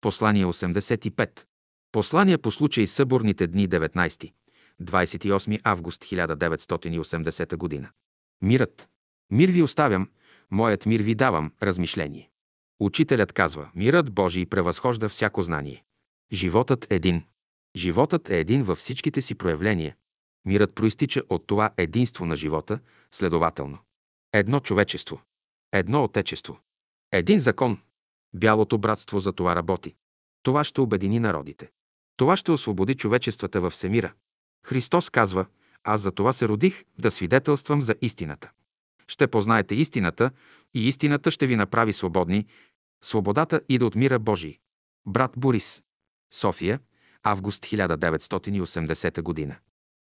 Послание 85. Послание по случай съборните дни 19. 28 август 1980 година. Мирът. Мир ви оставям, моят мир ви давам, размишление. Учителят казва, мирът Божий превъзхожда всяко знание. Животът е един. Животът е един във всичките си проявления. Мирът проистича от това единство на живота, следователно. Едно човечество. Едно отечество. Един закон. Бялото братство за това работи. Това ще обедини народите. Това ще освободи човечествата във всемира. Христос казва, аз за това се родих, да свидетелствам за истината. Ще познаете истината и истината ще ви направи свободни. Свободата иде от мира Божий. Брат Борис. София, август 1980 година.